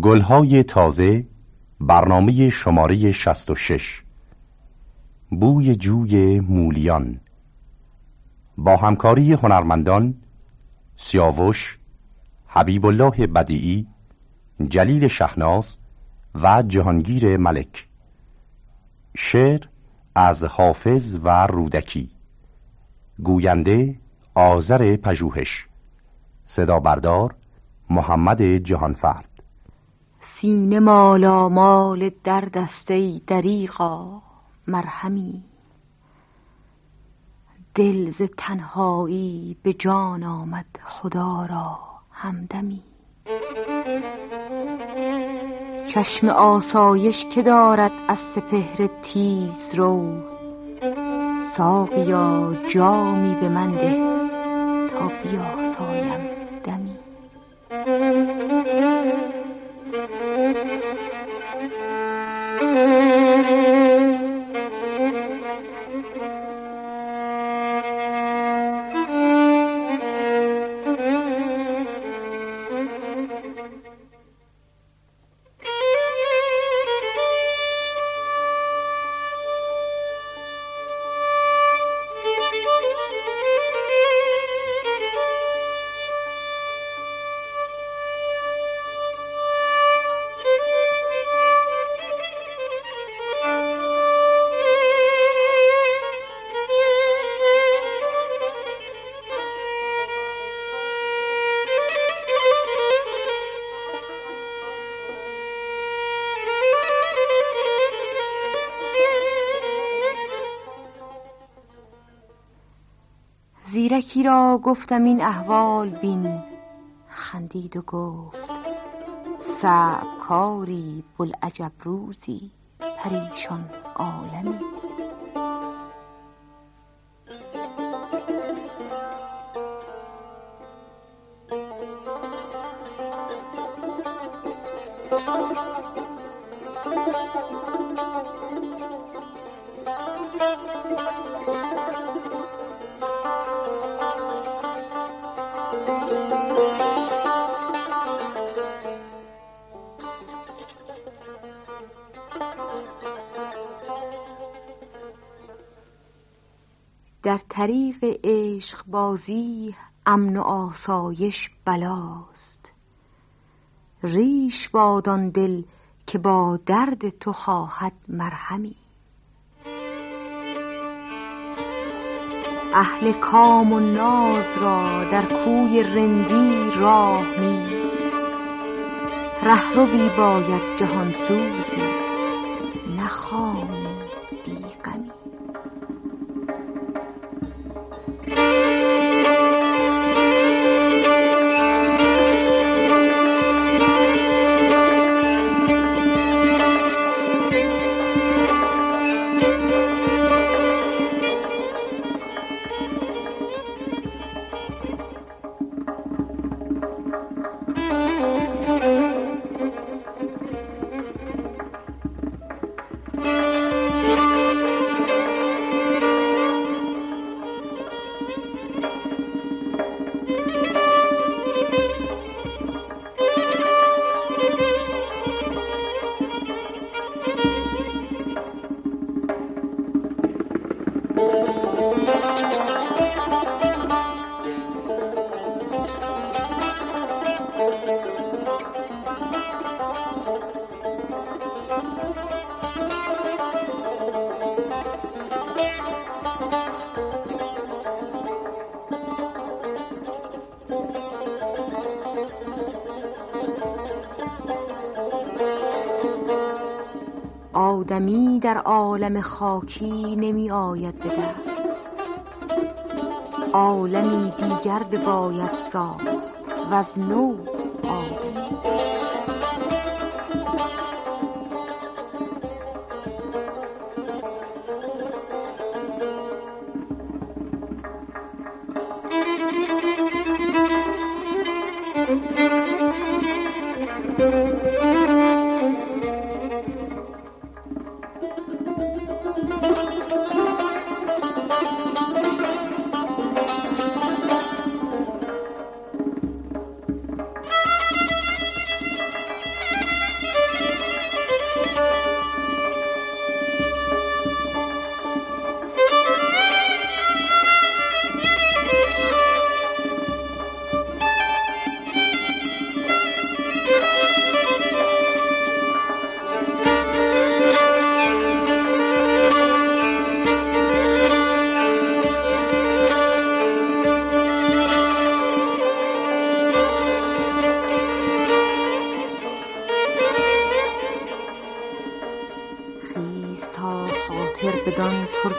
گلهای تازه برنامه شماره 66 بوی جوی مولیان. با همکاری هنرمندان سیاوش حبیب الله بدیعی جلیل شهناز و جهانگیر ملک. شعر از حافظ و رودکی. گوینده آذر پژوهش. صدا بردار محمد جهانفرد. سینه مالا مال در دسته دریغا مرهمی. دل ز تنهایی به جان آمد خدا را همدمی. چشم آسایش که دارد از سپهر تیز رو ساقیا جامی به من ده تا بیاسایم. زیرکی را گفتم این احوال بین خندید و گفت صعب کاری بلعجب روزی پریشان عالمی. در طریق عشق بازی امن و آسایش بلاست. ریش باد دل که با درد تو خواهد مرهمی. اهل کام و ناز را در کوی رندی راه نیست. رهروی باید جهان سوزی در عالم خاکی نمی آید به دست. عالمی دیگر بباید ساخت و از نو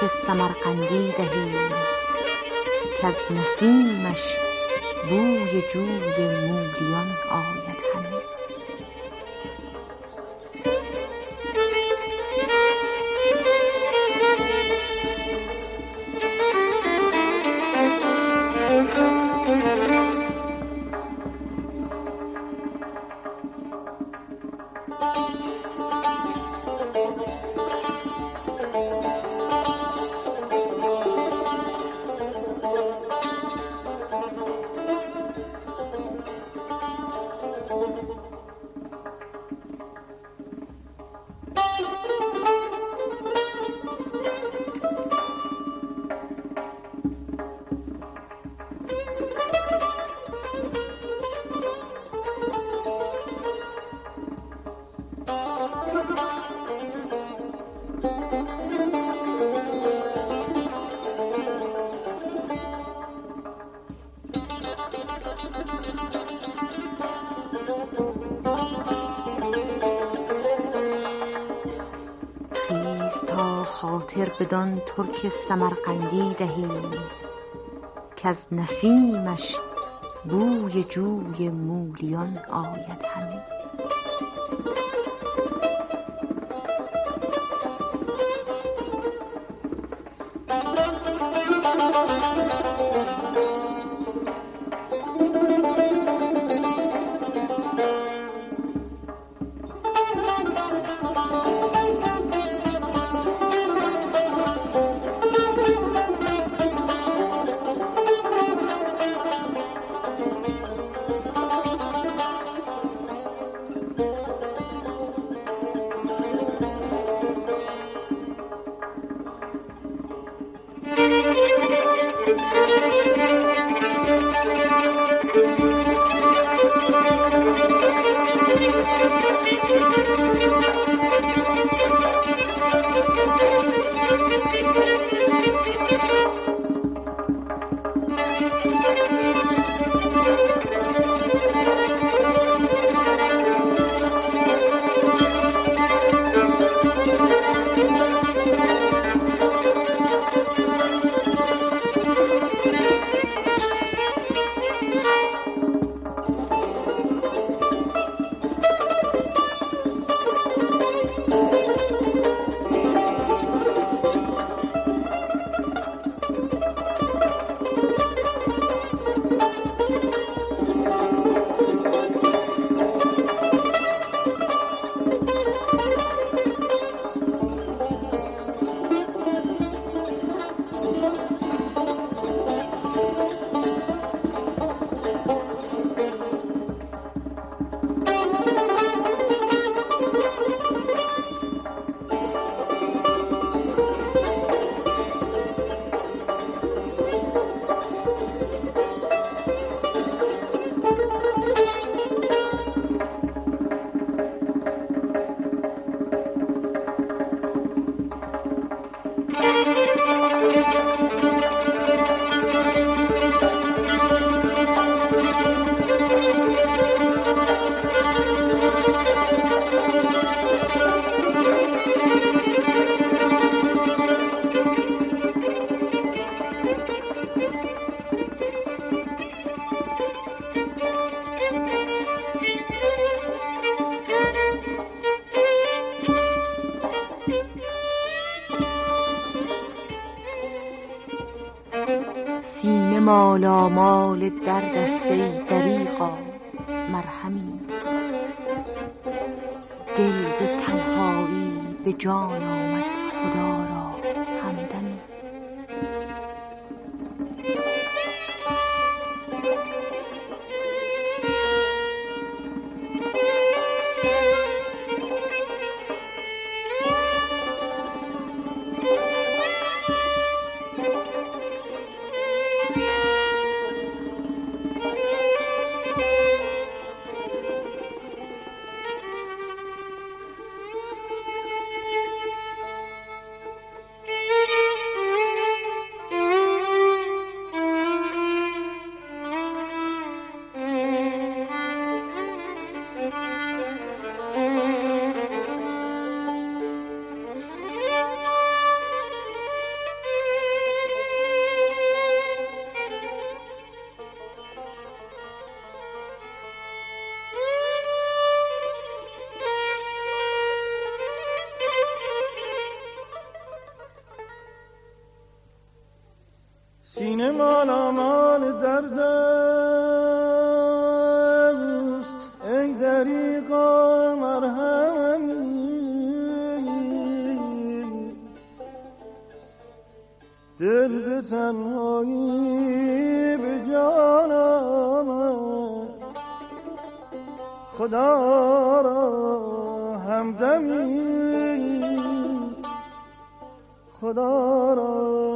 ترک سمرقندی دهی که از نسیمش بوی جوی مولیان آید. بدان ترک سمرقندی دهی کز نسیمش بوی جوی مولیان آید همی. مالامال درد است ای دریغا مرهمی. دل ز تنهایی به جان آمد. سینه مال درد است ای دریقا مرهمی. دل ز تنهایی به جان آمد. خدا را همدمی. خدا را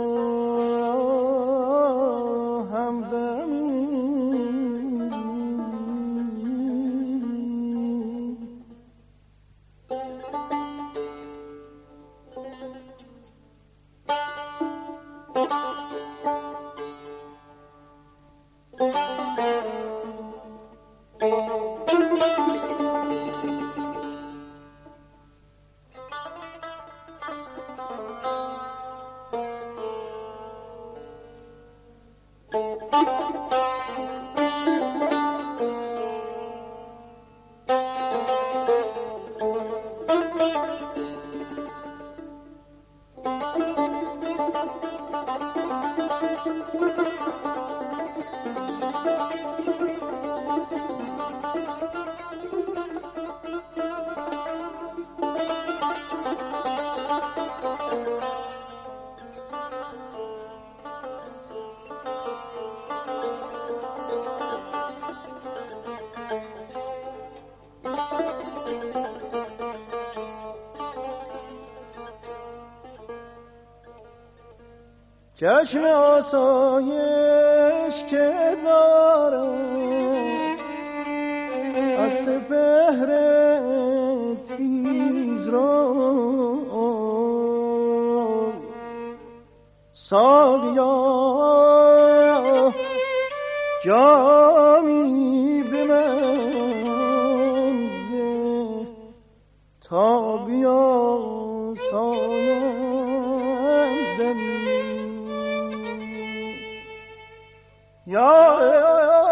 چشم آسایش که دارم از سفهر تیز رو ساقیا جامی به من تا بیا سایم دمی Yeah.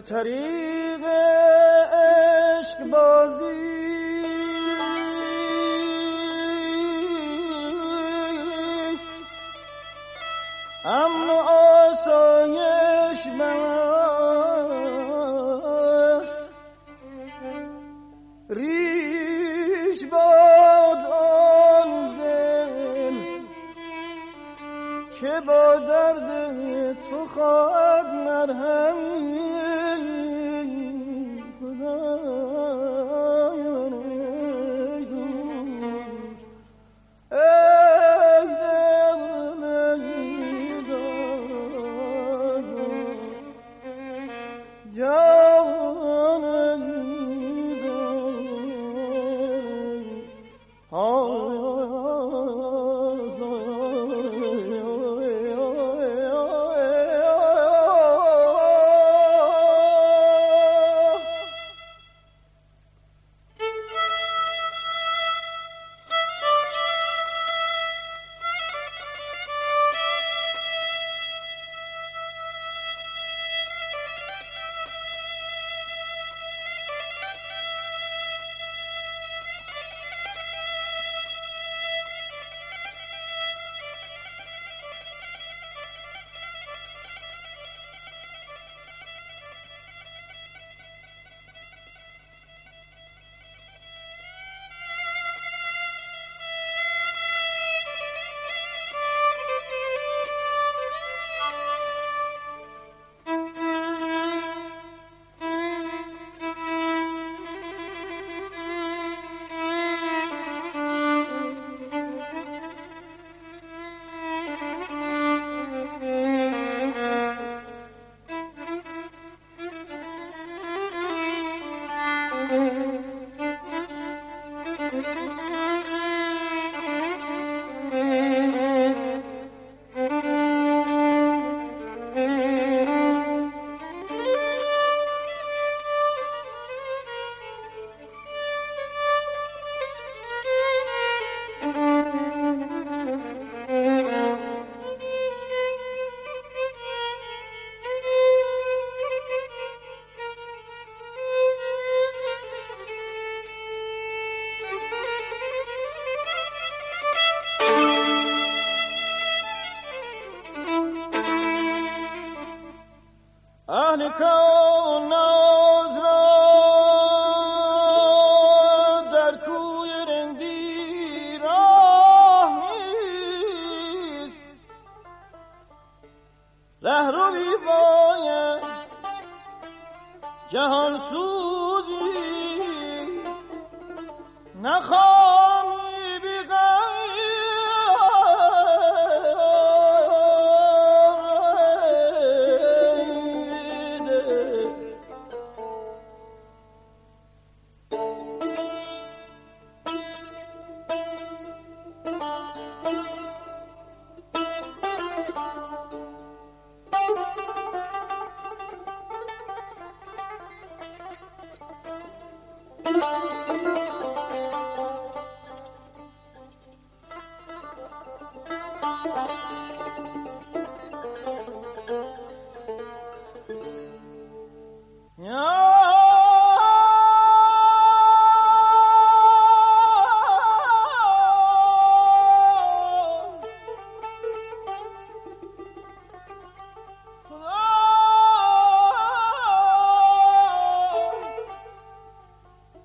طریق عشق بازی. امن و آسایش است ریش باد آن دل که با درد تو خواهد مرهمی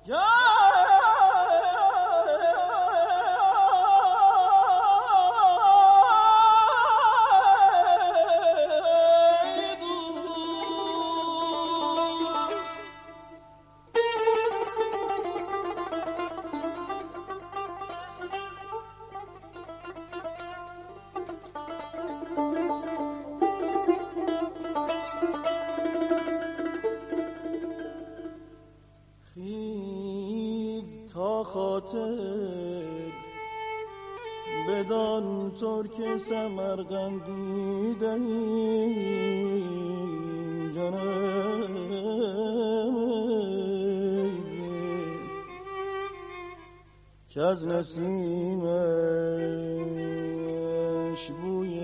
Yo! سمرقندی دهی جانم که از نسیمش بوی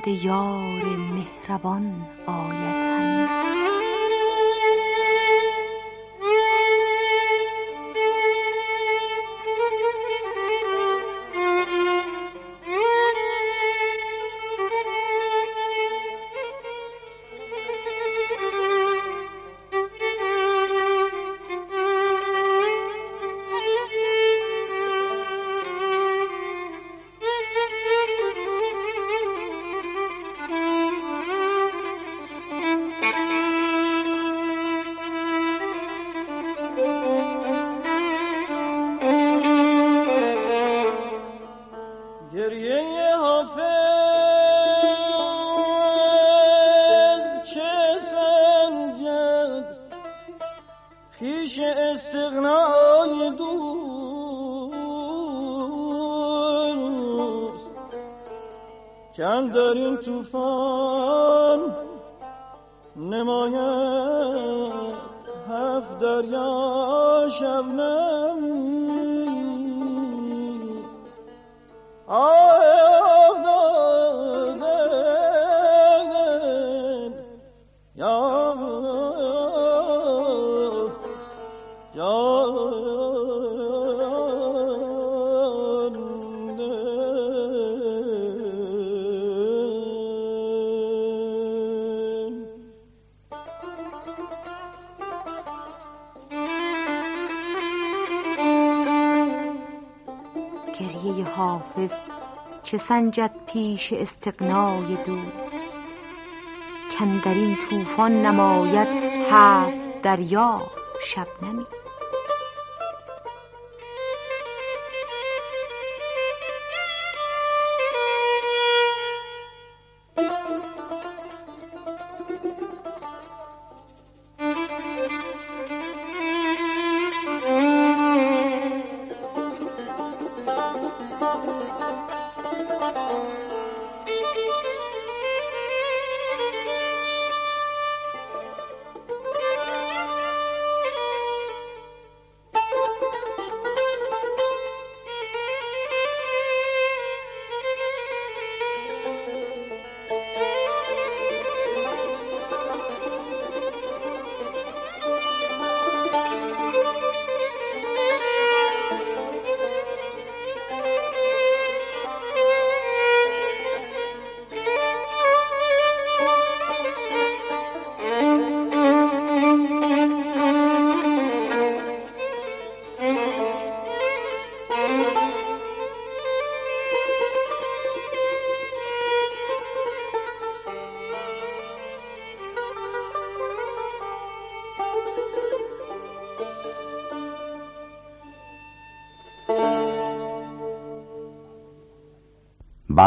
یاد یار مهربان آید. نماید هفت دریا شبنمی حافظ چه سنجد پیش استقنای دوست. کن این طوفان نماید هفت دریا شبنمی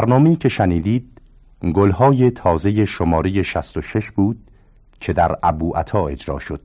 برنامه‌ای که شنیدید گلهای تازه شماره 66 بود که در ابو عطا اجرا شد.